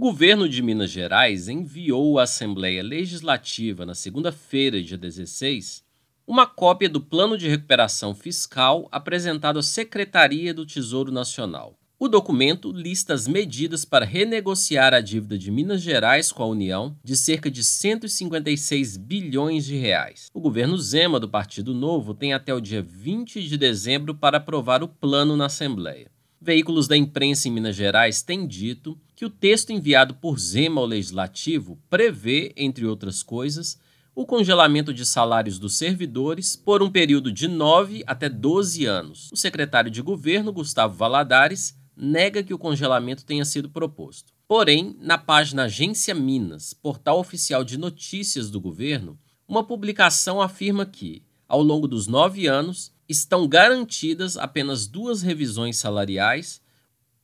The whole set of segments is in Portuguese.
governo de Minas Gerais enviou à Assembleia Legislativa na segunda-feira, dia 16, uma cópia do Plano de Recuperação Fiscal apresentado à Secretaria do Tesouro Nacional. O documento lista as medidas para renegociar a dívida de Minas Gerais com a União de cerca de 156 bilhões de reais. O governo Zema do Partido Novo tem até o dia 20 de dezembro para aprovar o plano na Assembleia. Veículos da imprensa em Minas Gerais têm dito que o texto enviado por Zema ao Legislativo prevê, entre outras coisas, o congelamento de salários dos servidores por um período de 9 até 12 anos. O secretário de governo, Gustavo Valadares, nega que o congelamento tenha sido proposto. Porém, na página Agência Minas, portal oficial de notícias do governo, uma publicação afirma que, ao longo dos nove anos, estão garantidas apenas duas revisões salariais,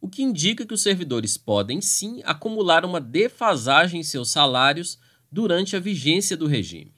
o que indica que os servidores podem sim acumular uma defasagem em seus salários durante a vigência do regime.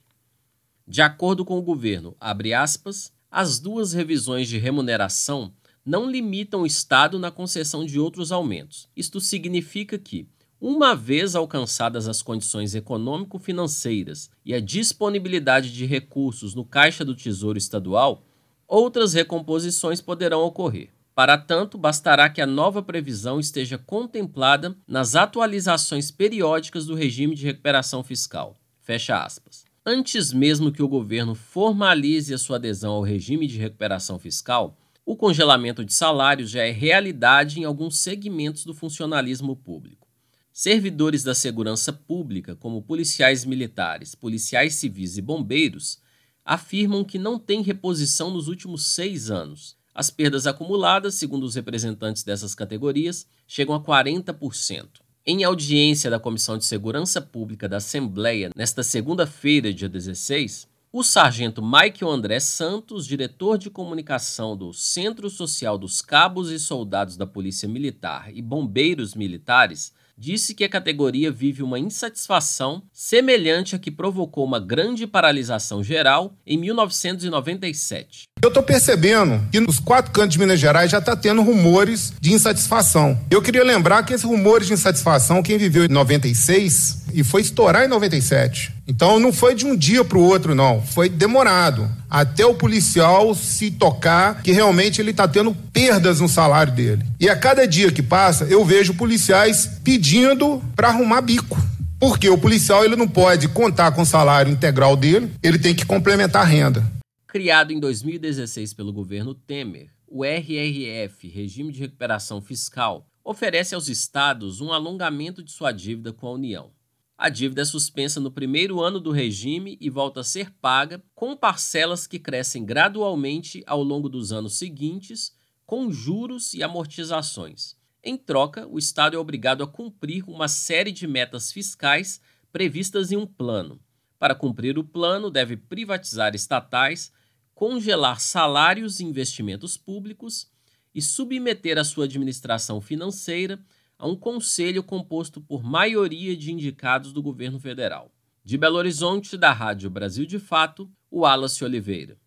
De acordo com o governo, aspas, as duas revisões de remuneração não limitam o Estado na concessão de outros aumentos. Isto significa que, uma vez alcançadas as condições econômico-financeiras e a disponibilidade de recursos no caixa do Tesouro Estadual, outras recomposições poderão ocorrer. Para tanto, bastará que a nova previsão esteja contemplada nas atualizações periódicas do regime de recuperação fiscal. Fecha aspas. Antes mesmo que o governo formalize a sua adesão ao regime de recuperação fiscal, o congelamento de salários já é realidade em alguns segmentos do funcionalismo público. Servidores da segurança pública, como policiais militares, policiais civis e bombeiros, afirmam que não tem reposição nos últimos seis anos. As perdas acumuladas, segundo os representantes dessas categorias, chegam a 40%. Em audiência da Comissão de Segurança Pública da Assembleia, nesta segunda-feira, dia 16, o sargento Michael André Santos, diretor de comunicação do Centro Social dos Cabos e Soldados da Polícia Militar e Bombeiros Militares, disse que a categoria vive uma insatisfação semelhante à que provocou uma grande paralisação geral em 1997. Eu estou percebendo que nos quatro cantos de Minas Gerais já está tendo rumores de insatisfação. Eu queria lembrar que esses rumores de insatisfação, quem viveu em 96 e foi estourar em 97. Então não foi de um dia para o outro, não. Foi demorado. Até o policial se tocar que realmente ele está tendo perdas no salário dele. E a cada dia que passa, eu vejo policiais pedindo para arrumar bico. Porque o policial ele não pode contar com o salário integral dele, ele tem que complementar a renda. Criado em 2016 pelo governo Temer, o RRF, Regime de Recuperação Fiscal, oferece aos estados um alongamento de sua dívida com a União. A dívida é suspensa no primeiro ano do regime e volta a ser paga com parcelas que crescem gradualmente ao longo dos anos seguintes, com juros e amortizações. Em troca, o Estado é obrigado a cumprir uma série de metas fiscais previstas em um plano. Para cumprir o plano, deve privatizar estatais, congelar salários e investimentos públicos e submeter a sua administração financeira a um conselho composto por maioria de indicados do governo federal. De Belo Horizonte, da Rádio Brasil de Fato, o Wallace Oliveira.